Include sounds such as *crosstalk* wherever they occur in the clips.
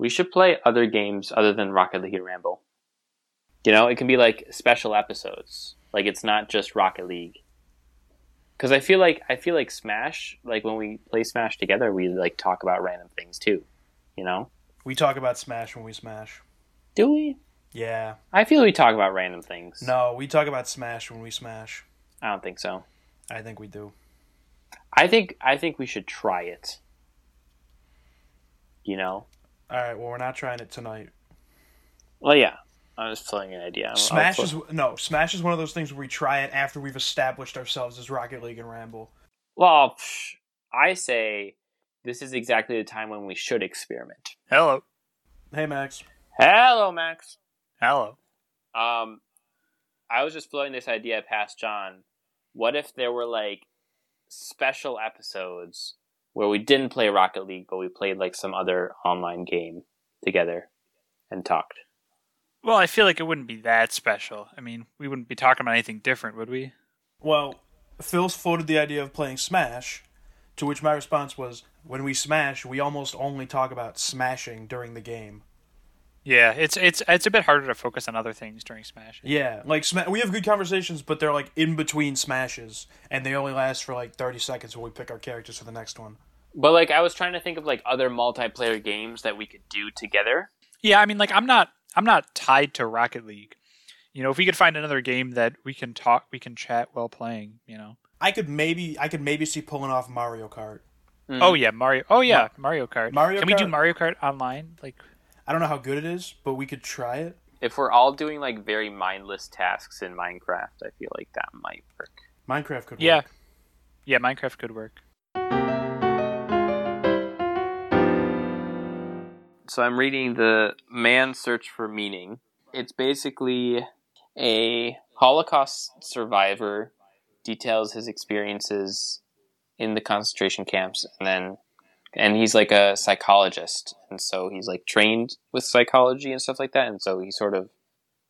we should play other games other than Rocket League and Ramble. You know, it can be like special episodes. Like it's not just Rocket League. Cuz I feel like I feel like Smash, like when we play Smash together, we like talk about random things too, you know? We talk about Smash when we Smash. Do we? Yeah. I feel we talk about random things. No, we talk about Smash when we Smash. I don't think so. I think we do. I think I think we should try it. You know? All right. Well, we're not trying it tonight. Well, yeah. I was playing an idea. I'll- I'll Smash is no. Smash is one of those things where we try it after we've established ourselves as Rocket League and Ramble. Well, I say this is exactly the time when we should experiment. Hello. Hey, Max. Hello, Max. Hello. Um, I was just floating this idea past John. What if there were like special episodes where we didn't play Rocket League, but we played like some other online game together and talked? Well, I feel like it wouldn't be that special. I mean, we wouldn't be talking about anything different, would we? Well, Phil's floated the idea of playing Smash, to which my response was, "When we smash, we almost only talk about smashing during the game." Yeah, it's it's it's a bit harder to focus on other things during Smash. Yeah, like sma- we have good conversations, but they're like in between smashes, and they only last for like thirty seconds while we pick our characters for the next one. But like, I was trying to think of like other multiplayer games that we could do together. Yeah, I mean, like I'm not I'm not tied to Rocket League. You know, if we could find another game that we can talk, we can chat while playing. You know. I could maybe, I could maybe see pulling off Mario Kart. Mhm. Oh yeah, Mario. Oh yeah, Mario Kart. Mario can we do Mario Kart online? Like, I don't know how good it is, but we could try it. If we're all doing like very mindless tasks in Minecraft, I feel like that might work. Minecraft could. yeah, work. yeah, Minecraft could work. So I'm reading the Man's Search for Meaning. It's basically a Holocaust survivor details his experiences in the concentration camps and then and he's like a psychologist and so he's like trained with psychology and stuff like that and so he sort of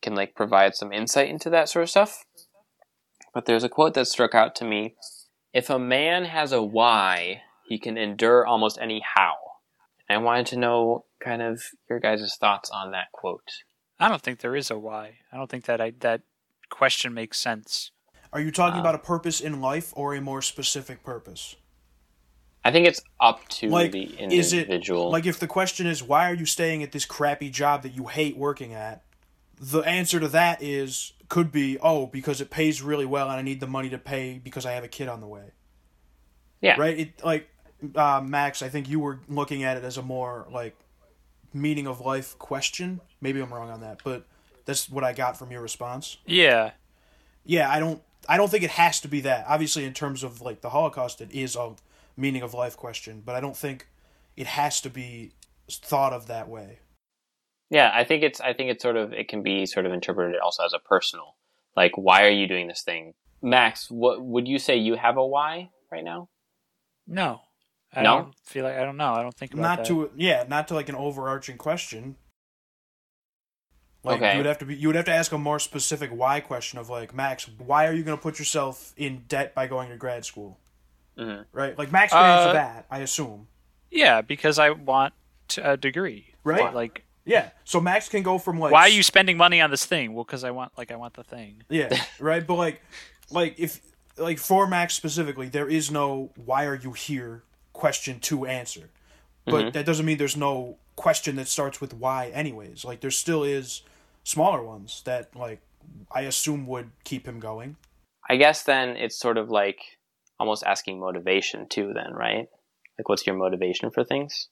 can like provide some insight into that sort of stuff. But there's a quote that struck out to me. If a man has a why, he can endure almost any how. and I wanted to know kind of your guys' thoughts on that quote. I don't think there is a why. I don't think that I, that question makes sense. Are you talking Um, about a purpose in life or a more specific purpose? I think it's up to Like, the is it individual. like if the question is why are you staying at this crappy job that you hate working at? The answer to that is could be oh because it pays really well and I need the money to pay because I have a kid on the way. yeah, Right? It like uh, Max, I think you were looking at it as a more like meaning of life question. Maybe I'm wrong on that, but that's what I got from your response. Yeah, Yeah, I don't I don't think it has to be that. Obviously in terms of like the Holocaust it is a meaning of life question, but I don't think it has to be thought of that way. Yeah, I think it's I think it's sort of it can be sort of interpreted also as a personal. Like why are you doing this thing? Max, what would you say you have a why right now? no, I No? don't feel like I don't know. I don't think about not that. to yeah, not to like an overarching question. Like Okay. you would have to be you would have to ask a more specific why question of like Max, why are you going to put yourself in debt by going to grad school? Mhm. Right? Like Max can answer Uh, that, I assume. Yeah, because I want a degree. Right. Like, Yeah. So Max can go from like why are you spending money on this thing? Well, because I want like I want the thing. Yeah, *laughs* right. But like, like if like for Max specifically, there is no "Why are you here?" Question to answer. But that doesn't mean there's no question that starts with "Why?" Anyways, like there still is smaller ones that like I assume would keep him going. I guess then it's sort of like almost asking motivation too then, right? Like what's your motivation for things?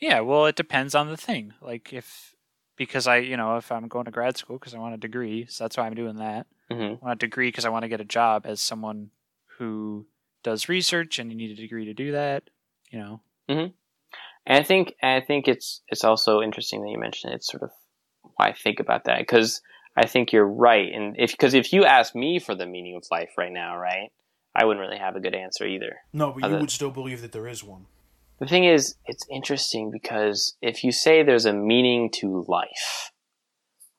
Yeah, well, it depends on the thing. Like if because I, you know, if I'm going to grad school because I want a degree, so that's why I'm doing that. Mhm. I want a degree because I want to get a job as someone who does research, and you need a degree to do that. You know. Mm-hmm. And I think and I think it's it's also interesting that you mentioned it. It's sort of why I think about that because I think you're right. And if because if you ask me for the meaning of life right now, right, I wouldn't really have a good answer either. No, but you would still believe that there is one. The thing is, it's interesting because if you say there's a meaning to life,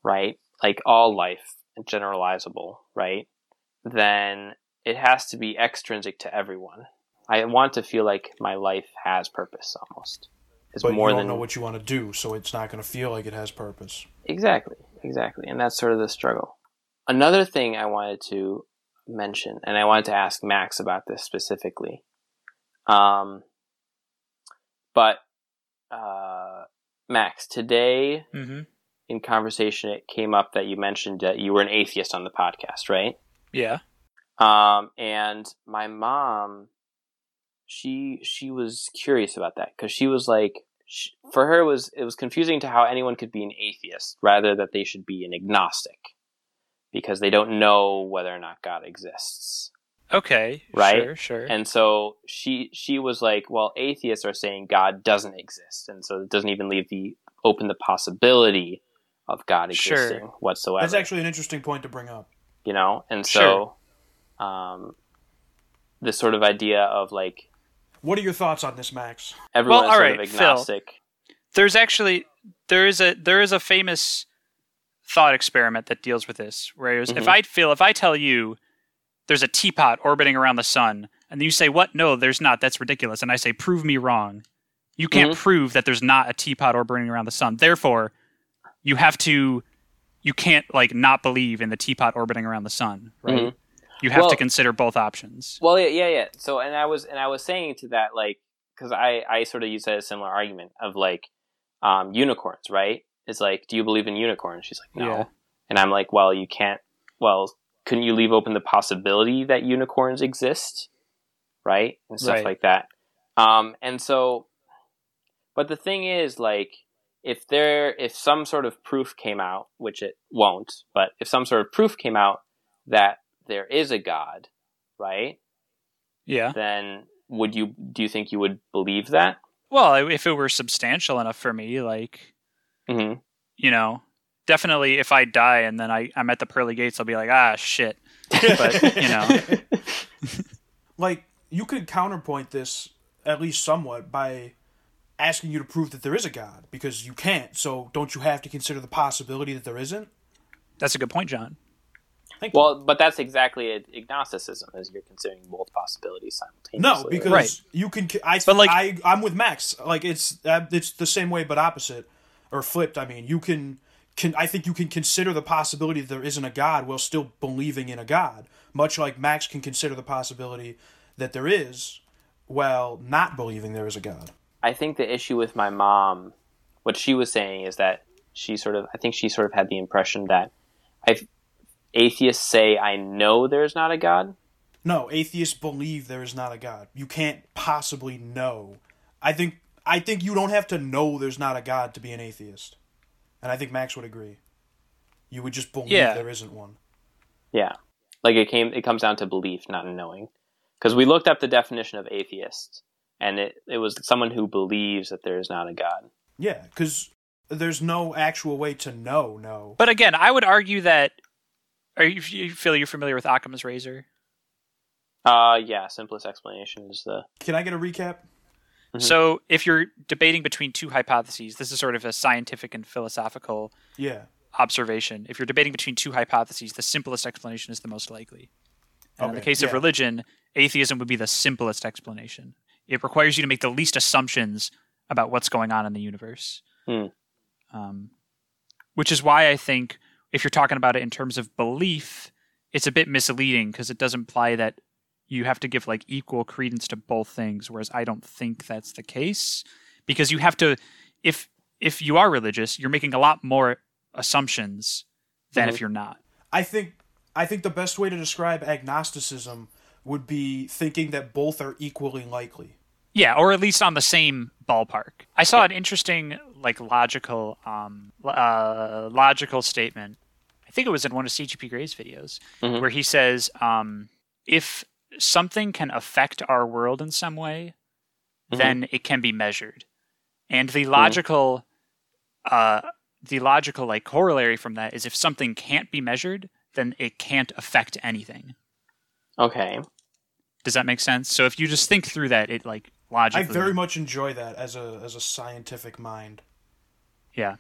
right, like all life, generalizable, right, then it has to be extrinsic to everyone. I want to feel like my life has purpose almost. is but more you don't than know what you want to do, so it's not going to feel like it has purpose. Exactly, exactly. And that's sort of the struggle. Another thing I wanted to mention, and I wanted to ask Max about this specifically. Um, but, uh, Max, today Mm-hmm. in conversation, it came up that you mentioned that you were an atheist on the podcast, right? Yeah. Um, and my mom, she she was curious about that because she was like, sh for her it was it was confusing to how anyone could be an atheist rather that they should be an agnostic because they don't know whether or not God exists. Okay. Right? Sure. Sure. And so she she was like, well, atheists are saying God doesn't exist, and so it doesn't even leave the open the possibility of God Sure. existing whatsoever. That's actually an interesting point to bring up. you know and so um this sort of idea of like What are your thoughts on this, Max? everyone Well, is all sort right, of Phil. there's actually there is a there is a famous thought experiment that deals with this where if Mhm. i feel if i tell you there's a teapot orbiting around the sun and you say what no there's not that's ridiculous and i say prove me wrong you can't Mm-hmm. prove that there's not a teapot orbiting around the sun therefore you have to you can't like not believe in the teapot orbiting around the sun right Mhm. You have Well- to consider both options. well yeah, yeah yeah. So and i was and i was saying to that like because i i sort of used that as a similar argument of like um unicorns right? It's like do you believe in unicorns? She's like no. Yeah. and i'm like well you can't well couldn't you leave open the possibility that unicorns exist? Right? And stuff Right. like that. Um and so but the thing is like if there if some sort of proof came out which it won't but if some sort of proof came out that there is a god right yeah then would you do you think you would believe that well if it were substantial enough for me like hmm you know, definitely if I die and then I, I'm at the pearly gates, I'll be like, ah, shit. But, you know. *laughs* like you could counterpoint this at least somewhat by asking you to prove that there is a god because you can't. So don't you have to consider the possibility that there isn't? That's a good point, John. Thank you. well but that's exactly it, agnosticism is you're considering both possibilities simultaneously No, because Right. you can. I But, like- I I'm with Max. Like it's uh, it's the same way but opposite or flipped. I mean, you can can I think you can consider the possibility that there isn't a god while still believing in a god. Much like Max can consider the possibility that there is while not believing there is a god. I think the issue with my mom, what she was saying is that she sort of, I think she sort of had the impression that I, atheists say, I know there's not a God. No, atheists believe there is not a god. You can't possibly know. I think I think you don't have to know there's not a god to be an atheist. And I think Max would agree. You would just believe Yeah. there isn't one. Yeah. Like it came, it comes down to belief, not knowing. Because we looked up the definition of atheist, and it, it was someone who believes that there is not a God. Yeah, because there's no actual way to know. No. But again, I would argue that. Are you, you feel you're familiar with Occam's razor? Uh, yeah, simplest explanation is the, Can I get a recap? Mhm. So if you're debating between two hypotheses, this is sort of a scientific and philosophical Yeah. observation. If you're debating between two hypotheses, the simplest explanation is the most likely. And in the Okay, case of religion, atheism would be the simplest explanation. It requires you to make the least assumptions about what's going on in the universe. Hmm. Um, which is why I think if you're talking about it in terms of belief, it's a bit misleading because it does imply that you have to give like equal credence to both things, whereas I don't think that's the case. Because you have to, if if you are religious, you're making a lot more assumptions than Mhm. if you're not. I think I think the best way to describe agnosticism would be thinking that both are equally likely. Yeah, or at least on the same ballpark. I saw an interesting, like, logical, um, uh, logical statement. I think it was in one of CGP Gray's videos, Mhm. where he says, um, if something can affect our world in some way, Mhm. then it can be measured. And the logical, uh, the logical like corollary from that is if something can't be measured, then it can't affect anything. okay. Does that make sense? So if you just think through that, it like I very much enjoy that as a as a scientific mind. yeah.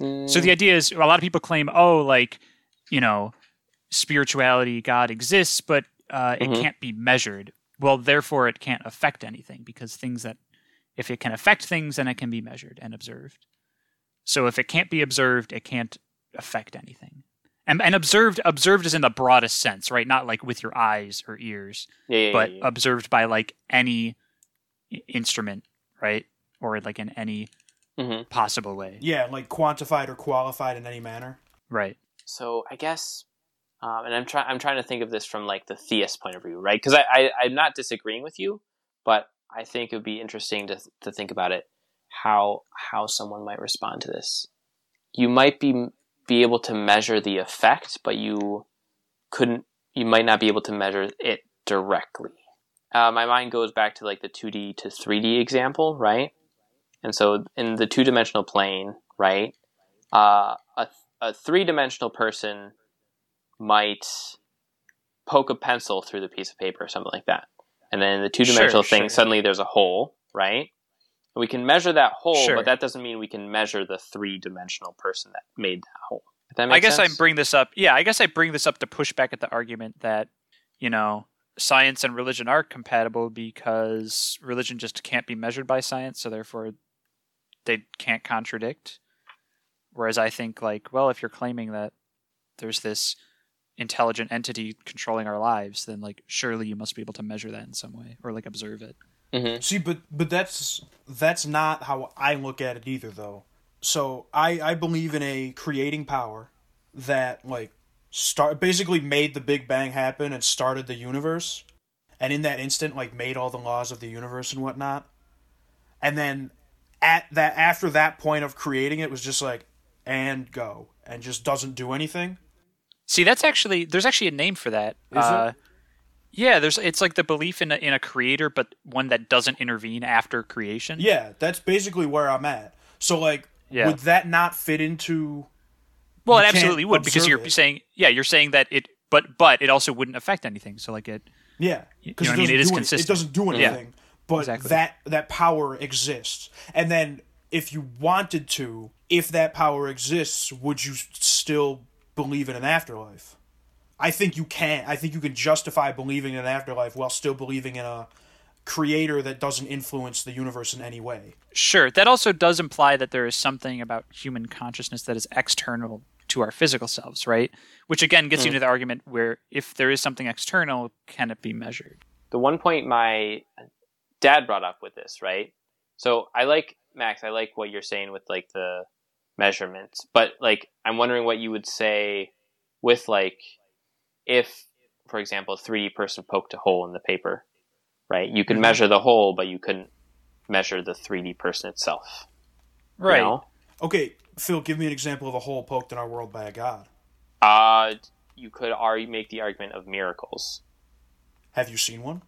Mm, So the idea is a lot of people claim, oh, like, you know, spirituality, God exists, but uh, it Mhm. can't be measured. Well, therefore, it can't affect anything because things that If it can affect things, then it can be measured and observed. So if it can't be observed, it can't affect anything. And, and observed observed is in the broadest sense, right? Not like with your eyes or ears, Yeah, yeah, but yeah, yeah. observed by like any i- instrument, right? Or like in any Mhm. possible way, Yeah, like quantified or qualified in any manner. right? So I guess, um, and I'm trying. I'm trying to think of this from like the theist point of view, right? Because I, I I'm not disagreeing with you, but I think it would be interesting to to think about it how how someone might respond to this. You might be be able to measure the effect, but you couldn't. You might not be able to measure it directly. Uh, my mind goes back to like the 2D to 3D example, right? And so in the two dimensional plane, right, uh, a a three dimensional person might poke a pencil through the piece of paper or something like that. And then in the two dimensional Sure, thing, sure. suddenly there's a hole, right? We can measure that hole, Sure. but that doesn't mean we can measure the three dimensional person that made that hole. That I guess sense? I bring this up. Yeah, I guess I bring this up to push back at the argument that you know science and religion are compatible because religion just can't be measured by science, so therefore they can't contradict. Whereas I think like, well, if you're claiming that there's this intelligent entity controlling our lives, then like surely you must be able to measure that in some way or like observe it. Mhm. See, but but that's that's not how I look at it either, though. So I I believe in a creating power that like start basically made the Big Bang happen and started the universe, and in that instant like made all the laws of the universe and whatnot, and then at that after that point of creating it was just like and go and just doesn't do anything. See, that's actually there's actually a name for that. Is uh, Yeah, there's it's like the belief in a, in a creator, but one that doesn't intervene after creation. Yeah, that's basically where I'm at. So like, Yeah. would that not fit into? Well, You it absolutely would because you're it. saying yeah, you're saying that it, but but it also wouldn't affect anything. So like it, Yeah, You because know what I mean? It is It consistent. doesn't do anything, Yeah. but Exactly. that that power exists. And then, if you wanted to, if that power exists, would you still believe in an afterlife? I think you can. I think you can justify believing in an afterlife while still believing in a creator that doesn't influence the universe in any way. sure, that also does imply that there is something about human consciousness that is external to our physical selves, right? Which again gets you into the argument where if there is something external, can it be measured? the one point my dad brought up with this, right? So I like Max, I like what you're saying with like the measurements, but like I'm wondering what you would say with like if, for example, a 3D person poked a hole in the paper, right? You could Mhm. measure the hole, but you couldn't measure the 3D person itself. you know? Okay, Phil, give me an example of a hole poked in our world by a god. Uh, you could argue, make the argument of miracles. Have you seen one?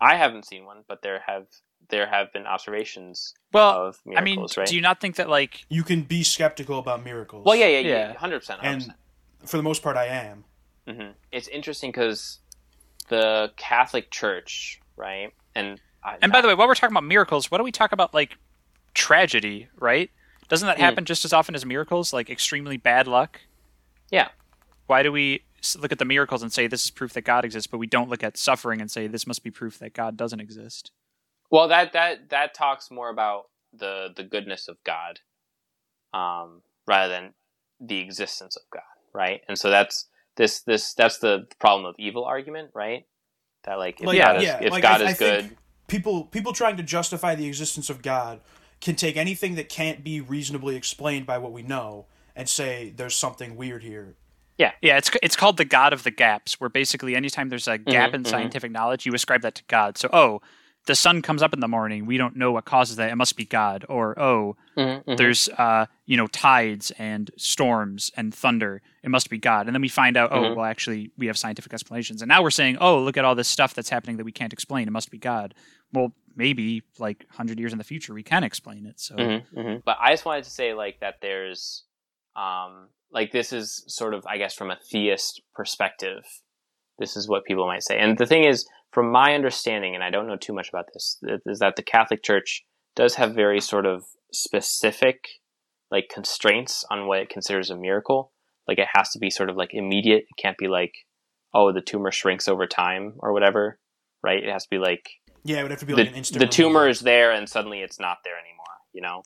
I haven't seen one, but there have there have been observations Well, of I mean, right? do you not think that like You can be skeptical about miracles. well, yeah, yeah, Yeah. yeah, hundred percent, and for the most part, I am. hmm It's interesting because the Catholic Church, right? And I, And by the way, while we're talking about miracles, what don't we talk about like tragedy, right? Doesn't that Mm. happen just as often as miracles, like extremely bad luck? yeah, Why do we look at the miracles and say this is proof that God exists, but we don't look at suffering and say this must be proof that God doesn't exist? well, that that that talks more about the the goodness of God, um, rather than the existence of God, right? And so that's this this that's the problem of evil argument, right? That like if Like, God is yeah, if like, God I- I is think- good, people people trying to justify the existence of God can take anything that can't be reasonably explained by what we know and say there's something weird here. Yeah, yeah, it's it's called the God of the gaps, where basically anytime there's a gap in mhm. scientific knowledge, you ascribe that to God. So, oh, the sun comes up in the morning, we don't know what causes that; it must be God. Or, oh, Mhm, mhm. there's uh, you know tides and storms and thunder, it must be God. And then we find out, oh, Mhm. well, actually, we have scientific explanations. And now we're saying, oh, look at all this stuff that's happening that we can't explain; it must be God. Well, maybe like hundred years in the future, we can explain it. So, Mhm, mhm. But I just wanted to say like that there's um like this is sort of I guess from a theist perspective. This is what people might say. And the thing is from my understanding and I don't know too much about this is that the Catholic Church does have very sort of specific like constraints on what it considers a miracle. Like it has to be sort of like immediate. It can't be like oh the tumor shrinks over time or whatever, right? It has to be like Yeah, it would have to be the, like an instant. the tumor is there and suddenly it's not there anymore you know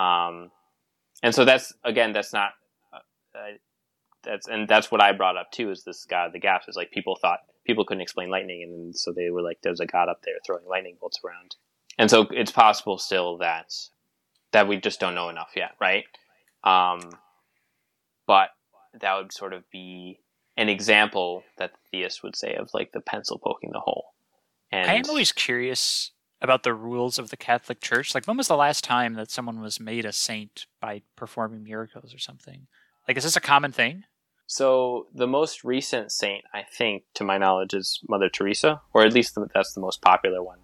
um and so that's again that's not uh, uh, that's and that's what i brought up too is this god of the gaps is like people thought people couldn't explain lightning and so they were like there's a god up there throwing lightning bolts around and so it's possible still that that we just don't know enough yet right um but that would sort of be an example that the theist would say of like the pencil poking the hole and I am always curious about the rules of the Catholic Church. Like, when was the last time that someone was made a saint by performing miracles or something? Like, is this a common thing? So the most recent saint, I think, to my knowledge, is Mother Teresa, or at least that's the most popular one.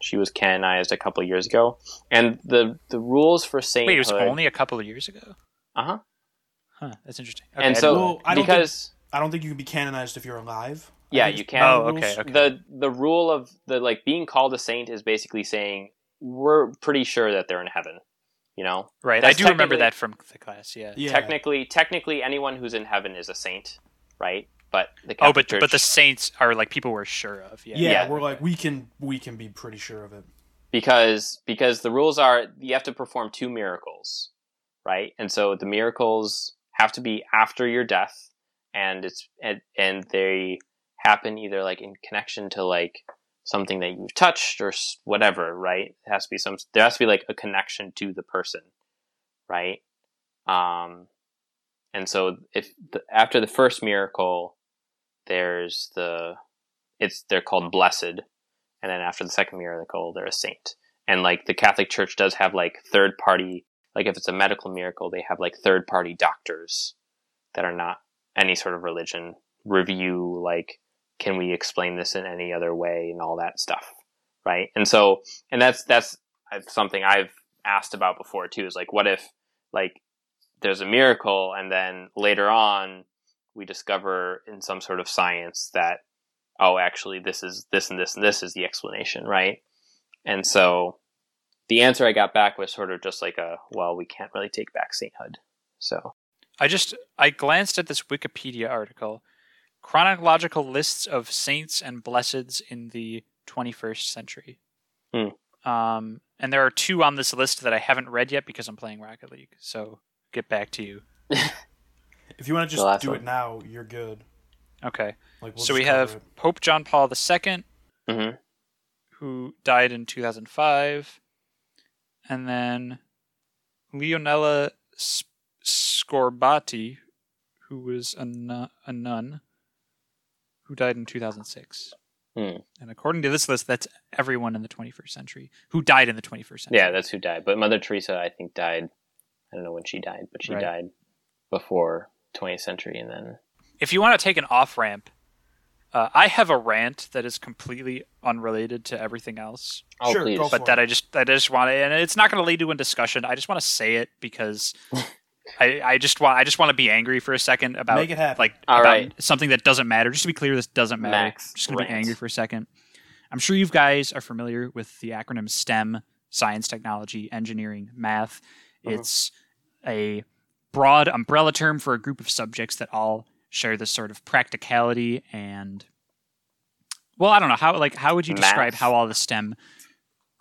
She was canonized a couple of years ago, and the the rules for sainthood. Wait, it was only a couple of years ago. uh huh. Huh, that's interesting. And Okay, I so Well, I don't because I don't think you can be canonized if you're alive. Yeah, you can. Oh, okay, okay. the the rule of the like being called a saint is basically saying we're pretty sure that they're in heaven. You know, that. right. I do remember that from the class. Yeah. Yeah. technically, technically, anyone who's in heaven is a saint, right? But the Oh, but Church, but the saints are like people we're sure of. Yeah. Yeah, Yeah. we're like we can we can be pretty sure of it. because because the rules are you have to perform two miracles, right? And so the miracles have to be after your death, and it's and, and they happen either like in connection to like something that you've touched or whatever, right? It has to be some there has to be like a connection to the person, right? Um, and so if the, after the first miracle, there's the it's they're called blessed, and then after the second miracle, they're a saint. And like the Catholic Church does have like third party, like if it's a medical miracle, they have like third party doctors that are not any sort of religion review like can we explain this in any other way and all that stuff right? And so and that's that's uh, something i've asked about before too is like what if like there's a miracle and then later on we discover in some sort of science that oh actually this is this and this and this is the explanation right? And so the answer i got back was sort of just like a well we can't really take back sainthood so. I just I glanced at this Wikipedia article, chronological lists of saints and blesseds in the 21st century. Hmm. Um, and there are two on this list that I haven't read yet because I'm playing Rocket League. So get back to you. *laughs* If you want to just do one. it now, you're good. Okay. Like we'll so we have it. Pope John Paul II, hmm who died in 2005, and then Leonella S- Sgorbati, who was a, nu- a nun, who died in 2006. Hmm. And according to this list, that's everyone in the 21st century who died in the 21st century. Yeah, that's who died. But Mother Teresa, I think, died. I don't know when she died, but she Right. died before 20th century, and then if you want to take an off ramp, uh, I have a rant that is completely unrelated to everything else. oh Sure, please, go but for that it. I just I just want to, and it's not going to lead to a discussion. I just want to say it because *laughs* I I just want I just want to be angry for a second about Make it happen. like All about right. something that doesn't matter. Just to be clear, this doesn't matter. Max, I'm just going to be angry for a second. I'm sure you guys are familiar with the acronym STEM: science, technology, engineering, math. Mhm. It's a broad umbrella term for a group of subjects that all share this sort of practicality and well, I don't know how like how would you describe Math. how all the STEM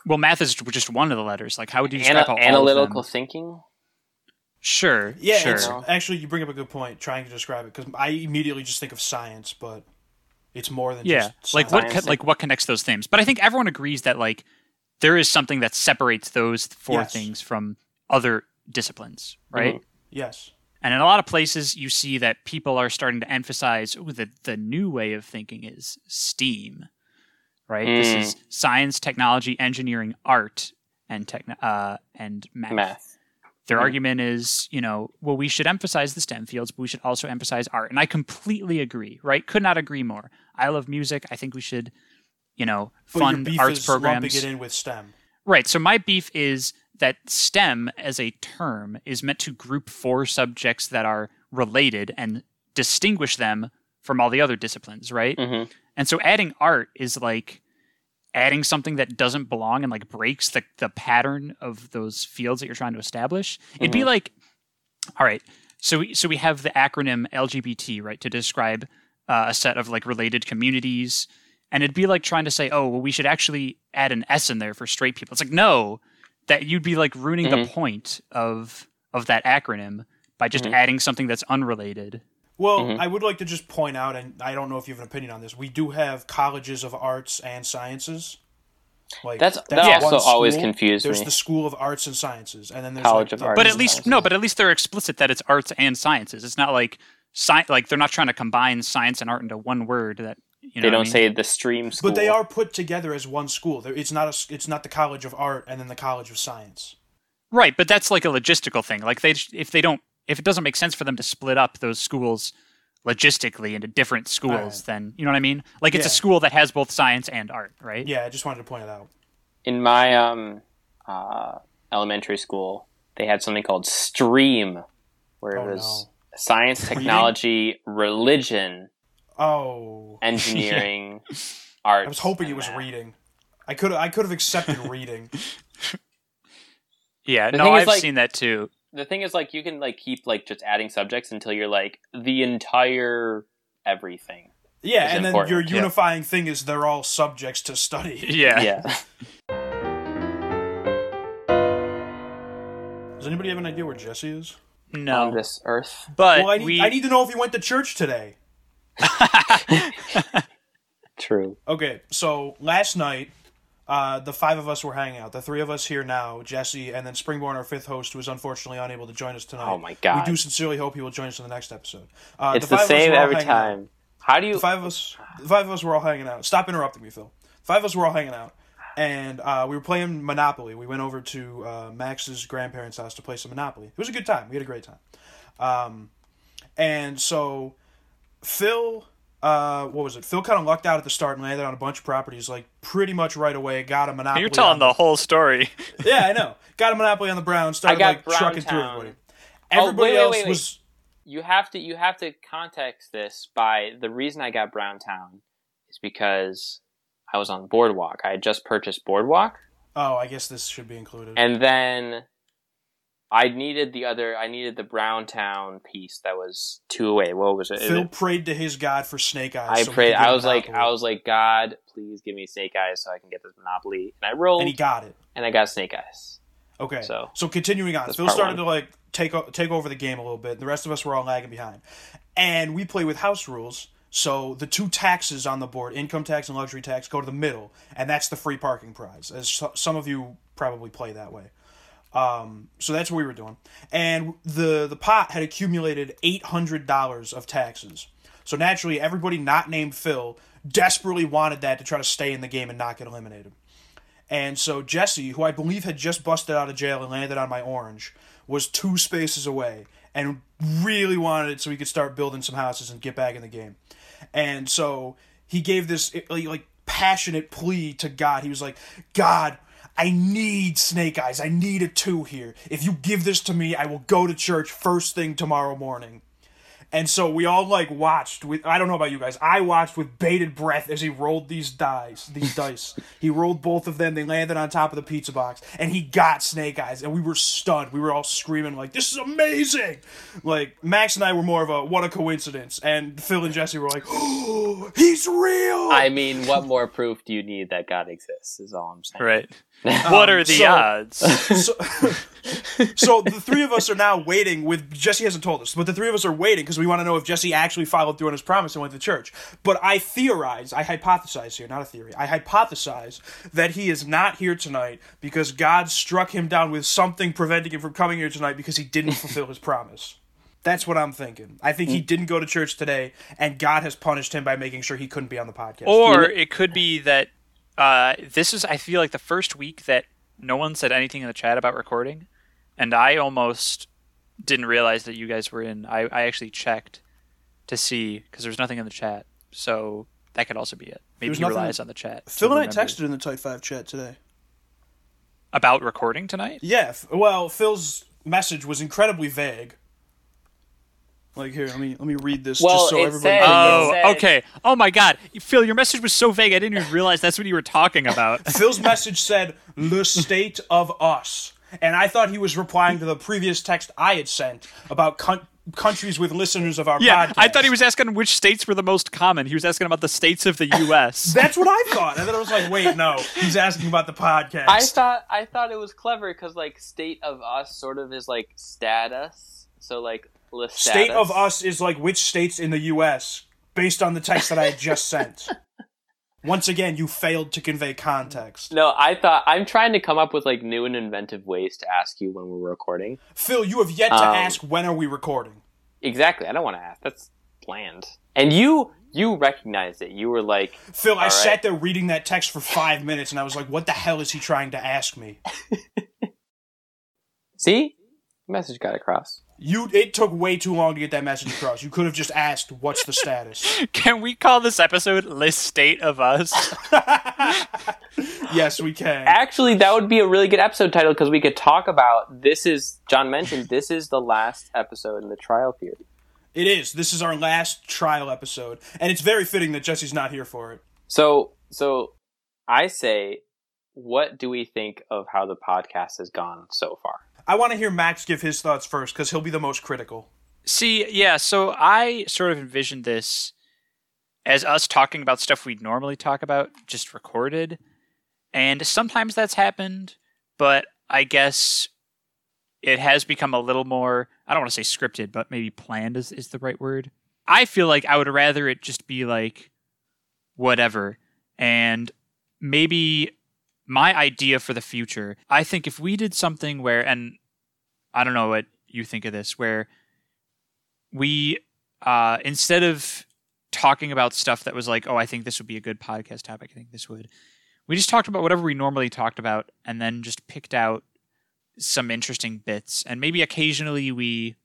well, math is just one of the letters. Like, how would you Ana- describe how all of analytical them- thinking. Sure, Yeah, sure. it's, actually you bring up a good point trying to describe it because I immediately just think of science, but it's more than yeah, just like science. what like what connects those themes? But I think everyone agrees that like there is something that separates those four Yes. things from other disciplines, right? Mhm. Yes. And in a lot of places, you see that people are starting to emphasize ooh, the the new way of thinking is STEAM, right? This Mm. is science, technology, engineering, art, and techno- uh, and math. Math. Their Mhm. argument is, you know, well, we should emphasize the STEM fields, but we should also emphasize art. And I completely agree, right? Could not agree more. I love music. I think we should, you know, fund arts programs. in with STEM. Right. So my beef is that STEM as a term is meant to group four subjects that are related and distinguish them from all the other disciplines, right? Mhm. And so adding art is like adding something that doesn't belong and like breaks the, the pattern of those fields that you're trying to establish. It'd be like, all right, so we, so we have the acronym LGBT, right, to describe uh, a set of like related communities and it'd be like trying to say, "Oh, well, we should actually add an S in there for straight people." It's like no, that you'd be like ruining the Mhm. point of of that acronym by just Mhm. adding something that's unrelated. Well, Mhm. I would like to just point out, and I don't know if you have an opinion on this. We do have colleges of arts and sciences. Like That's- that one also always school. confused There's me. the School of Arts and Sciences, and then there's College like, of the- Arts But at least sciences. no, but at least they're explicit that it's arts and sciences. It's not like sci- like they're not trying to combine science and art into one word that you know they don't mean? say the stream school. But they are put together as one school. It's not a, It's not the College of Art and then the College of Science. Right, but that's like a logistical thing. Like they if they don't if it doesn't make sense for them to split up those schools logistically into different schools, Alright. then you know what I mean? Like it's a school that has both science and art, right? Yeah, I just wanted to point it out. in my um uh, elementary school. They had something called stream, where it Oh, was science, technology, religion, Oh, *laughs* engineering, *laughs* art. I was hoping it was reading. I could. I could have accepted reading. *laughs* Yeah, The no, I've like- seen that too. The thing is, like, you can like keep like just adding subjects until you're like the entire everything. Yeah, Is and then important, your yeah. unifying thing is they're all subjects to study. *laughs* *laughs* Yeah. Yeah. Does anybody have an idea where Jesse is? No. on this earth. but well, I need. we I need to know if he went to church today. *laughs* True. Okay, so last night, uh, the five of us were hanging out. The three of us here now, Jesse, and then Springborn, our fifth host, who is unfortunately unable to join us tonight. Oh my God. We do sincerely hope he will join us in the next episode. Uh, It's the, us same every hanging out. time. How do you? The five of us, the five of us were all hanging out. Stop interrupting me, Phil. Five of us were all hanging out, and uh, we were playing Monopoly. We went over to uh, Max's grandparents' house to play some Monopoly. It was a good time. We had a great time. Um, and so Phil, uh, what was it? Phil kind of lucked out at the start and landed on a bunch of properties like pretty much right away. Got a Monopoly. You're telling on the whole story. *laughs* yeah, I know. Got a Monopoly on the Brown. Started got like trucking through Browntown. everybody. Oh, wait, wait, else wait, wait. was. you have to you have to context this by the reason I got Browntown is because I was on Boardwalk. I had just purchased Boardwalk, Oh, I guess this should be included. and then I needed the other. I needed the Browntown piece that was two away. What was it? Phil prayed to his God for Snake Eyes. I so prayed. I was like, I was like, God, please give me Snake Eyes so I can get this Monopoly. And I rolled, and he got it. and I got Snake Eyes. Okay. So- So, continuing on, Phil started one. to like take o- take over the game a little bit. The rest of us were all lagging behind, and we play with house rules. So the two taxes on the board, income tax and luxury tax, go to the middle, and that's the free parking prize. As so- some of you probably play that way. Um, so that's what we were doing, and the the pot had accumulated eight hundred dollars of taxes. So naturally, everybody not named Phil desperately wanted that to try to stay in the game and not get eliminated. And so Jesse, who I believe had just busted out of jail and landed on my orange, was two spaces away and really wanted it so he could start building some houses and get back in the game. And so he gave this like, like passionate plea to God. He was like, "God, I need Snake Eyes. I need a two here. If you give this to me, I will go to church first thing tomorrow morning." And so we all like watched with I don't know about you guys. I watched with bated breath as he rolled these dice, these *laughs* dice. He rolled both of them. They landed on top of the pizza box and he got snake eyes and we were stunned. We were all screaming like this is amazing. Like Max and I were more of a what a coincidence and Phil and Jesse were like, "Oh, he's real." I mean, what more proof do you need that God exists? Is all I'm saying. Right. Um, what are the so- odds? *laughs* so, *laughs* so the three of us are now waiting with Jesse hasn't told us, but the three of us are waiting because we want to know if Jesse actually followed through on his promise and went to church. But I theorize, I hypothesize here, not a theory. I hypothesize that he is not here tonight because God struck him down with something preventing him from coming here tonight because he didn't fulfill his promise. That's what I'm thinking. I think he mm. didn't go to church today, and God has punished him by making sure he couldn't be on the podcast. Or it could be that uh, this is, I feel like, the first week that no one said anything in the chat about recording. And I almost didn't realize that you guys were in. I, I actually checked to see because there's nothing in the chat. So that could also be it. Maybe There's he nothing- relies on the chat. Phil and I texted in the Tight Five chat today. about recording tonight. Yeah, f- well, Phil's message was incredibly vague. Like here, let me let me read this Well, just so it everybody. said- Oh, know. said- okay. Oh my God, Phil, your message was so vague. I didn't even realize that's what you were talking about. *laughs* Phil's message said "the state of us," and I thought he was replying to the previous text I had sent about con- countries with listeners of our Yeah, podcast. I thought he was asking which states were the most common. He was asking about the states of the U.S. *laughs* That's what I thought. And then I was like, wait, no. He's asking about the podcast. I thought I thought it was clever because like state of us sort of is like status. So like the State status. of us is like which states in the U.S. based on the text that I had just sent. *laughs* Once again, you failed to convey context. No, I thought I'm trying to come up with like new and inventive ways to ask you when we're recording. Phil, you have yet to Um, ask when are we recording. Exactly. I don't want to ask. That's bland. And you you recognized it. You were like, Phil, I right. sat there reading that text for five minutes, and I was like, "What the hell is he trying to ask me?" *laughs* "See, message got across." You. It took way too long to get that message across. You could have just asked, "What's the status?" *laughs* Can we call this episode "List State of Us"? *laughs* yes, we can. Actually, that would be a really good episode title because we could talk about this. Is John mentioned this is the last episode in the trial period. It is. This is our last trial episode, and it's very fitting that Jesse's not here for it. So, so I say, what do we think of how the podcast has gone so far? I want to hear Max give his thoughts first because he'll be the most critical. See, yeah, so I sort of envisioned this as us talking about stuff we'd normally talk about, just recorded. And sometimes that's happened, but I guess it has become a little more, I don't want to say scripted, but maybe planned is, is the right word. I feel like I would rather it just be like whatever. And maybe my idea for the future, I think if we did something where, and I don't know what you think of this, where we uh, instead of talking about stuff that was like, oh, I think this would be a good podcast topic, I think this would. We just talked about whatever we normally talked about, and then just picked out some interesting bits, and maybe occasionally we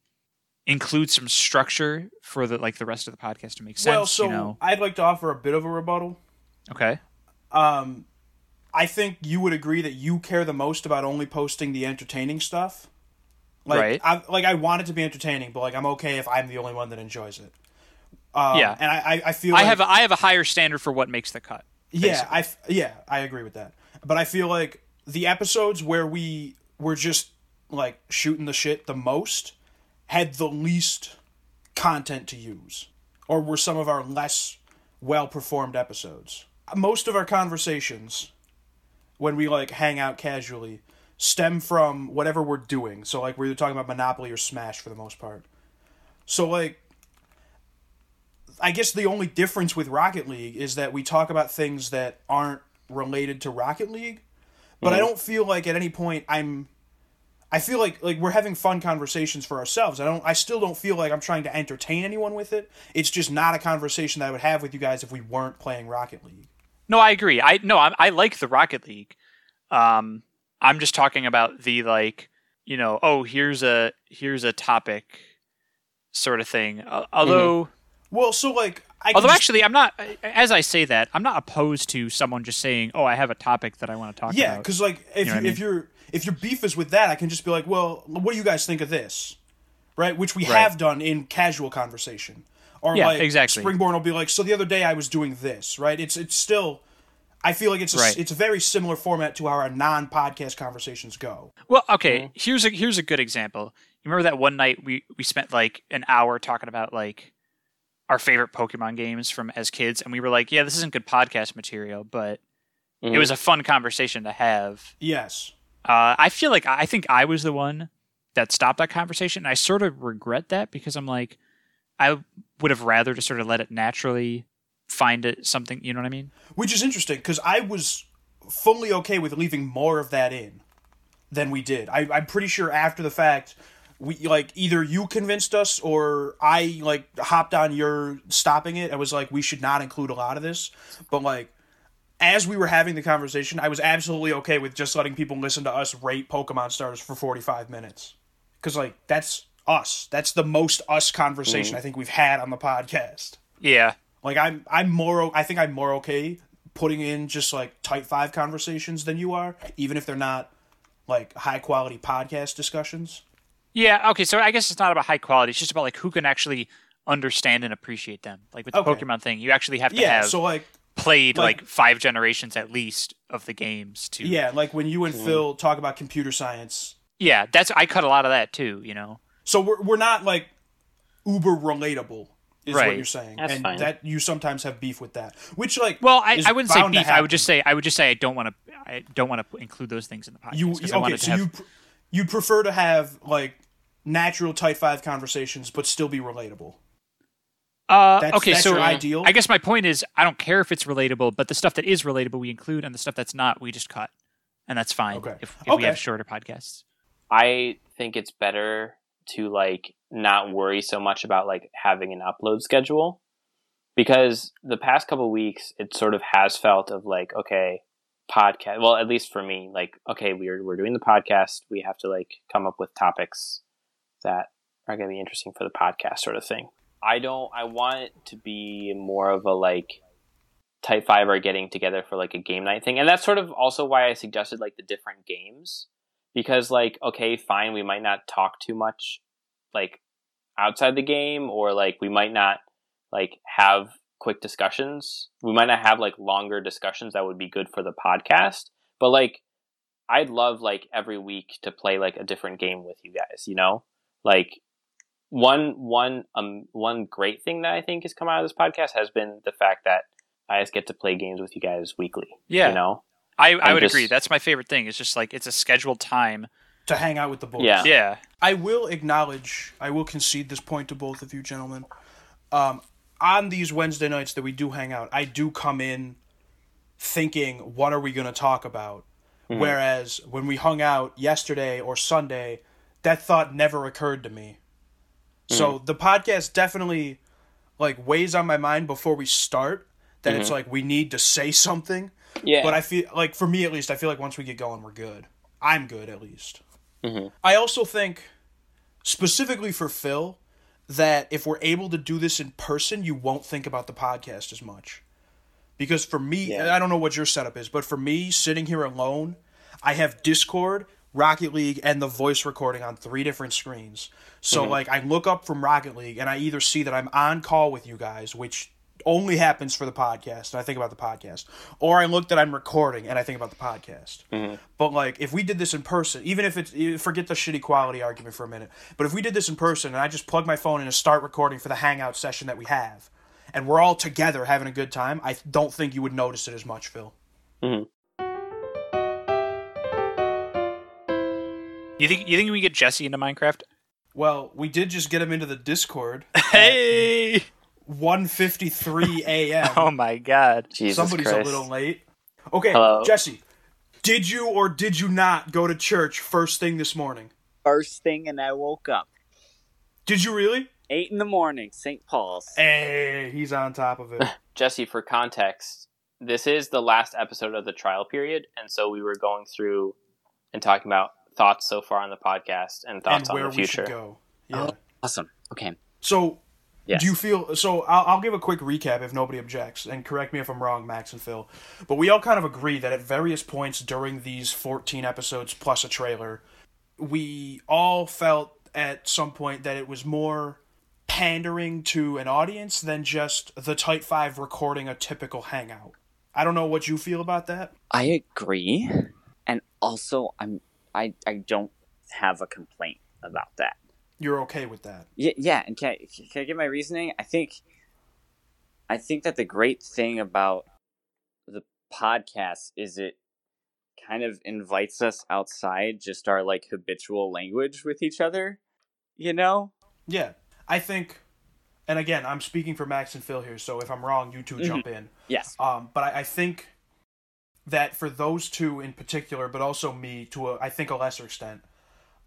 include some structure for the like the rest of the podcast to make sense. well, so you know, I'd like to offer a bit of a rebuttal. okay, Um, I think you would agree that you care the most about only posting the entertaining stuff. Like, Right. I, like I want it to be entertaining, but like I'm okay if I'm the only one that enjoys it. Um, Yeah. and I, I, feel I like, have a, I have a higher standard for what makes the cut. yeah, I yeah, I agree with that. But I feel like the episodes where we were just like shooting the shit the most had the least content to use, or were some of our less well performed episodes. Most of our conversations, when we like hang out casually, stem from whatever we're doing. So like we're either talking about Monopoly or Smash for the most part. So like I guess the only difference with Rocket League is that we talk about things that aren't related to Rocket League. But I mm-hmm. don't feel like at any point I'm I feel like like we're having fun conversations for ourselves. I don't I still don't feel like I'm trying to entertain anyone with it. It's just not a conversation that I would have with you guys if we weren't playing Rocket League. No, I agree. I no, I, I like the Rocket League. Um, I'm just talking about the like, you know, oh, here's a here's a topic, sort of thing. Uh, although, Well, so like I although just- actually, I'm not. As I say that, I'm not opposed to someone just saying, "Oh, I have a topic that I want to talk Yeah, about." because like if know what I you, if your if your beef is with that, I can just be like, well, what do you guys think of this? Right, which we Right. have done in casual conversation. Or Yeah, like exactly. Springborn will be like, so the other day I was doing this. Right, it's it's still. I feel like it's a, Right. it's a very similar format to how our non-podcast conversations go. Well, okay. Here's a here's a good example. You remember that one night we we spent like an hour talking about like our favorite Pokemon games from as kids, and we were like, "Yeah, this isn't good podcast material," but it Mhm. was a fun conversation to have. Yes. Uh, I feel like I think I was the one that stopped that conversation. And I sort of regret that because I'm like, I would have rather just sort of let it naturally find it something. You know what I mean? Which is interesting because I was fully okay with leaving more of that in than we did. I, I'm pretty sure after the fact, we like either you convinced us or I like hopped on your stopping it. I was like, we should not include a lot of this, but like. As we were having the conversation, I was absolutely okay with just letting people listen to us rate Pokemon stars for 45 minutes. Because, like, that's us. That's the most us conversation mm. I think we've had on the podcast. Yeah. Like I'm I'm more I think I'm more okay putting in just like tight five conversations than you are even if they're not like high quality podcast discussions. Yeah. Okay. So I guess it's not about high quality. It's just about like who can actually understand and appreciate them. Like with the Okay. Pokemon thing, you actually have to Yeah, have so like played like- like, five generations at least of the games to. yeah, like when you and mm. Phil talk about computer science. Yeah. That's I cut a lot of that too. You know. So we're we're not like uber relatable. Is what you're saying, That's and fine. that you sometimes have beef with that. Which like Well, I, is I wouldn't say bound to beef. I would just say I would just say I don't want to. I don't want to include those things in the podcast. you 'cause I want okay. to So have- you pr- you prefer to have like natural tight five conversations, but still be relatable. Uh, That's- okay, that's so your ideal? I guess my point is I don't care if it's relatable, but the stuff that is relatable we include, and the stuff that's not we just cut, and that's fine. Okay. If, if we have shorter podcasts. I think it's better to like not worry so much about like having an upload schedule. Because the past couple weeks it sort of has felt of like okay podcast well at least for me like okay we're we're doing the podcast. We have to like come up with topics that are going to be interesting for the podcast sort of thing. I don't i want it to be more of a like tight five are getting together for like a game night thing. And that's sort of also why i suggested like the different games because like okay fine we might not talk too much like outside the game or like we might not like have quick discussions. We might not have like longer discussions that would be good for the podcast. But like i'd love like every week to play like a different game with you guys you know? Like one one um one great thing that i think has come out of this podcast has been the fact that i just get to play games with you guys weekly Yeah, you know I, I would just- agree. That's my favorite thing. It's just like it's a scheduled time. To hang out with the boys. Yeah. Yeah, I will acknowledge, I will concede this point to both of you gentlemen. Um, on these Wednesday nights that we do hang out, I do come in thinking, what are we going to talk about? Mm-hmm. Whereas when we hung out yesterday or Sunday, that thought never occurred to me. Mm-hmm. So the podcast definitely like weighs on my mind before we start that it's mm-hmm. like we need to say something. Yeah But I feel like for me at least, I feel like once we get going, we're good. I'm good at least. Mm-hmm. I also think, specifically for Phil, that if we're able to do this in person, you won't think about the podcast as much. Because for me, Yeah. I don't know what your setup is, but for me, sitting here alone, I have Discord, Rocket League, and the voice recording on three different screens. So, mm-hmm. like, I look up from Rocket League, and I either see that I'm on call with you guys, which only happens for the podcast, and I think about the podcast, or I look that I'm recording, and I think about the podcast. Mm-hmm. But like, if we did this in person, even if it's forget the shitty quality argument for a minute, but if we did this in person and I just plug my phone in and start recording for the hangout session that we have, and we're all together having a good time, I don't think you would notice it as much, Phil. Mm-hmm. you think you think we get Jesse into Minecraft? Well, we did just get him into the Discord. *laughs* Hey! 1:53 a.m. *laughs* Oh my god! Jesus Somebody's Christ. a little late. Okay, Hello. Jesse, did you or did you not go to church first thing this morning? First thing, and I woke up. Did you really? Eight in the morning, St. Paul's. Hey, he's on top of it. *laughs* Jesse, for context, this is the last episode of the trial period, and so we were going through and talking about thoughts so far on the podcast and and thoughts on where the we should future. go. Oh, yeah. Oh. Awesome. Okay. So, Yes. do you feel? So, I'll, I'll give a quick recap if nobody objects, and correct me if I'm wrong, Max and Phil. But we all kind of agree that at various points during these 14 episodes plus a trailer, we all felt at some point that it was more pandering to an audience than just the Tight Five recording a typical hangout. I don't know what you feel about that. I agree, and also I'm I I don't have a complaint about that. You're okay with that. Yeah, yeah. And can I, can I get my reasoning? I think I think that the great thing about the podcast is it kind of invites us outside just our like habitual language with each other. You know? Yeah. I think, and again, I'm speaking for Max and Phil here, so if I'm wrong, you 2 Mhm. jump in. Yes. Um, but I, I think that for those two in particular, but also me to a, I think a lesser extent,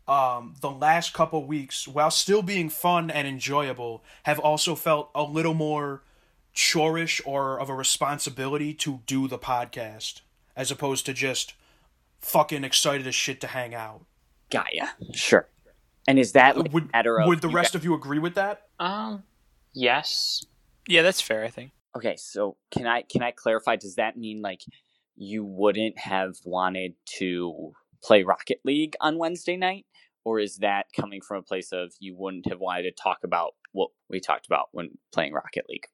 um, the last couple weeks, while still being fun and enjoyable, have also felt a little more chorish or of a responsibility to do the podcast as opposed to just fucking excited as shit to hang out. Got ya. Sure. And is that like, would a would the you rest of you agree with that? Um, yes. Yeah, that's fair. I think. Okay, so can I can I clarify? Does that mean like you wouldn't have wanted to play Rocket League on Wednesday night, or is that coming from a place of you wouldn't have wanted to talk about what we talked about when playing Rocket League?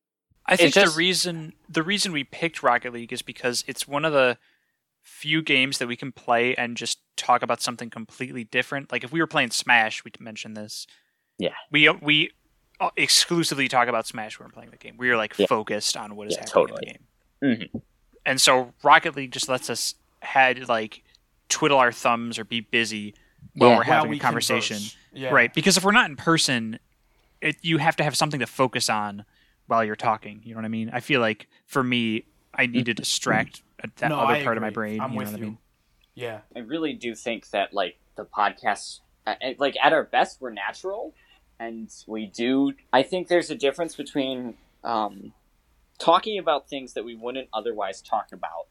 I think just- the reason the reason we picked Rocket League is because it's one of the few games that we can play and just talk about something completely different. Like if we were playing Smash, we mentioned this. Yeah. We we uh, exclusively talk about Smash when we're playing the game. We are like Yeah. focused on what is Yeah, happening totally. in the game. Mhm. And so Rocket League just lets us had like twiddle our thumbs or be busy while Yeah. we're While having we a conversation. Yeah. Right, because if we're not in person, it, you have to have something to focus on while you're talking. You know what I mean? I feel like for me, I need to distract that No, other I part of my brain. I'm you know with what I mean? Yeah. I really do think that like the podcast, like at our best, we're natural, and we do. I think there's a difference between um, talking about things that we wouldn't otherwise talk about,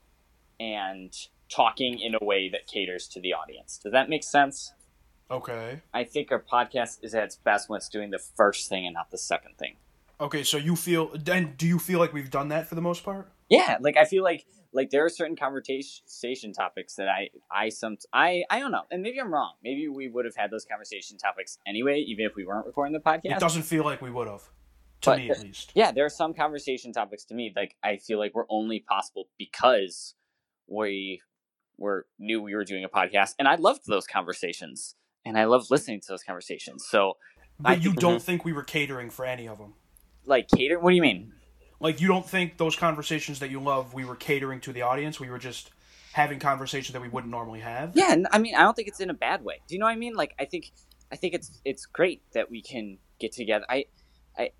and talking in a way that caters to the audience. Does that make sense? Okay. I think our podcast is at its best when it's doing the first thing and not the second thing. Okay, so you feel and do you feel like we've done that for the most part? Yeah, like I feel like like there are certain conversation topics that I I some I I don't know, and maybe I'm wrong. Maybe we would have had those conversation topics anyway, even if we weren't recording the podcast. It doesn't feel like we would have. To But- me at least. Yeah, there are some conversation topics to me like I feel like were only possible because we were knew we were doing a podcast, and I loved those conversations, and I loved listening to those conversations. So But I you don't think we were catering for any of them? like cater, what do you mean? Like you don't think those conversations that you love we were catering to the audience? We were just having conversations that we wouldn't normally have? Yeah, I mean, I don't think it's in a bad way. Do you know what I mean? Like, I think, I think it's it's great that we can get together. I, I,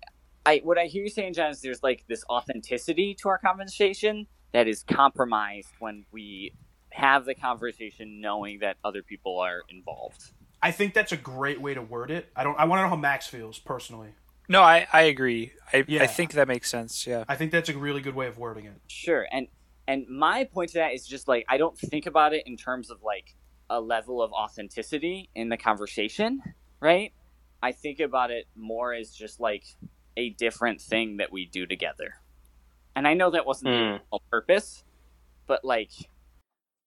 I. What I hear you saying, John, is there's like this authenticity to our conversation that is compromised when we have the conversation knowing that other people are involved. I think that's a great way to word it. I don't I want to know how Max feels personally. No, I, I agree. I, Yeah. I think that makes sense. Yeah. I think that's a really good way of wording it. Sure, and and my point to that is just like I don't think about it in terms of like a level of authenticity in the conversation, right? I think about it more as just like a different thing that we do together. And I know that wasn't the Hmm. purpose, but like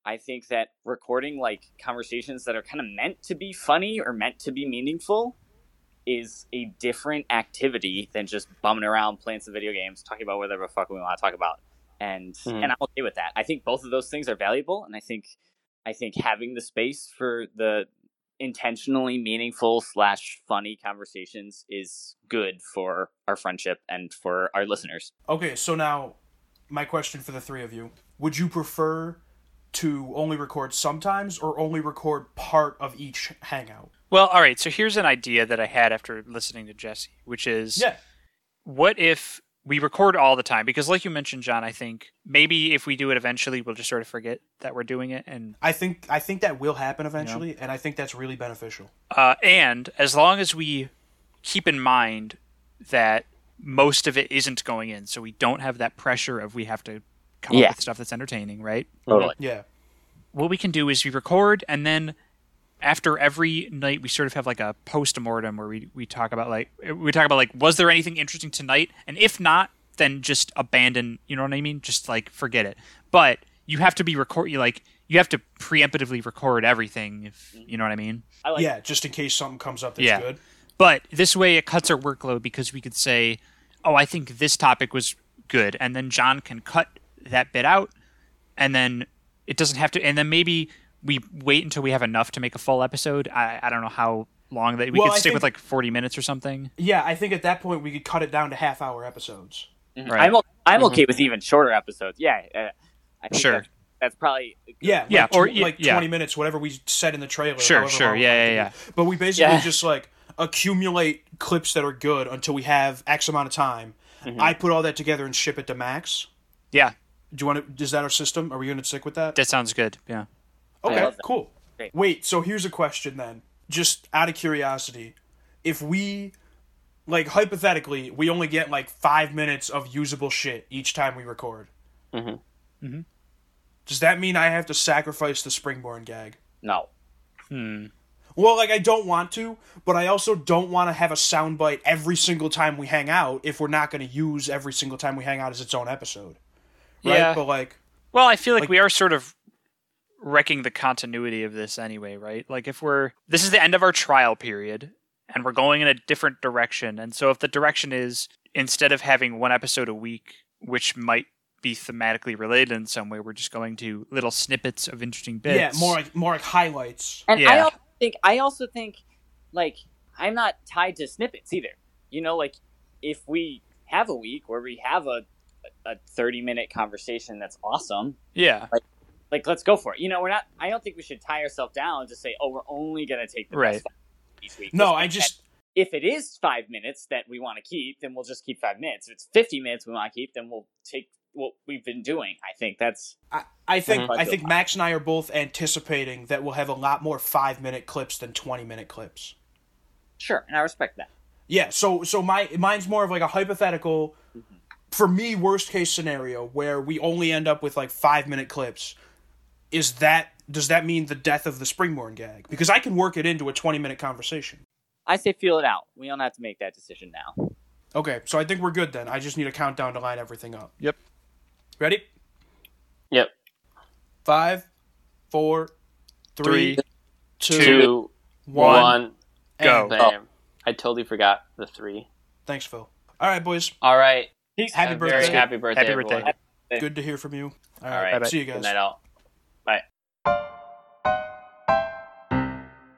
I think that recording like conversations that are kind of meant to be funny or meant to be meaningful is a different activity than just bumming around playing some video games, talking about whatever the fuck we want to talk about. And Mhm. and I'm okay with that. I think both of those things are valuable, and I think I think having the space for the intentionally meaningful slash funny conversations is good for our friendship and for our listeners. Okay, so now my question for the three of you. Would you prefer to only record sometimes or only record part of each hangout? Well, all right. So here's an idea that I had after listening to Jesse, which is Yeah. what if we record all the time? Because, like you mentioned, John, I think maybe if we do it eventually, we'll just sort of forget that we're doing it. And I think I think that will happen eventually and I think that's really beneficial. uh, and as long as we keep in mind that most of it isn't going in, so we don't have that pressure of we have to come Yeah. up with stuff that's entertaining, right? Totally. Yeah. what we can do is we record and then after every night we sort of have like a post-mortem where we, we talk about like we talk about like was there anything interesting tonight and if not then just abandon you know what i mean just like forget it but you have to be record you like you have to preemptively record everything if you know what i mean I like yeah, just in case something comes up that's Yeah. good. but this way it cuts our workload because we could say oh i think this topic was good and then john can cut that bit out and then it doesn't have to and then maybe we wait until we have enough to make a full episode i, I don't know how long that we Well, could I stick with like 40 minutes or something Yeah, I think at that point we could cut it down to half hour episodes. Mhm. Right. I'm o- I'm okay with even shorter episodes. Yeah, uh, I think Sure. That's, that's probably Yeah, Yeah, like, or tw- y- like yeah. twenty minutes, whatever we said in the trailer. Sure, sure, yeah, yeah, yeah. But we basically Yeah. just like accumulate clips that are good until we have X amount of time. I put all that together and ship it to Max. yeah Do you want to? Is that our system? Are we going to stick with that? that sounds good yeah Okay, cool. Great. Wait, so here's a question then. Just out of curiosity, if we like hypothetically, we only get like 5 minutes of usable shit each time we record. Mhm. Mhm. Does that mean I have to sacrifice the springborn gag? no. hmm. Well, like I don't want to, but I also don't want to have a soundbite every single time we hang out if we're not going to use every single time we hang out as its own episode. Right? Yeah. But like well i feel like, Like- we are sort of wrecking the continuity of this anyway right like if we're this is the end of our trial period and we're going in a different direction and so if the direction is instead of having one episode a week which might be thematically related in some way we're just going to little snippets of interesting bits yeah, more like more like highlights. And I also think I also think like I'm not tied to snippets either. you know, like if we have a week where we have a a 30 minute conversation that's awesome, Yeah. like let's go for it. You know, we're not I don't think we should tie ourselves down to say, "Oh, we're only going to take the Right. best five each week." No, I just at- if it is 5 minutes that we want to keep, then we'll just keep 5 minutes. If it's 50 minutes we want to keep, then we'll take what we've been doing. I think that's I, I think Mhm. I think Max and I are both anticipating that we'll have a lot more five minute clips than twenty minute clips. sure, and I respect that. Yeah, so so my mine's more of like a hypothetical for me worst case scenario where we only end up with like 5 minute clips. Is that does that mean the death of the Springborn gag? Because I can work it into a 20 minute conversation. I say feel it out. We don't have to make that decision now. Okay, so I think we're good then. I just need a countdown to line everything up. Yep. Ready? Yep. Five, four, three, Three, two, Two, one, one, go. and- bam. I totally forgot the three. Thanks, Phil. All right, boys. All right. Happy A very birthday. happy birthday. Happy birthday. Good to hear from you. All All right, right. see you Good guys. night, all.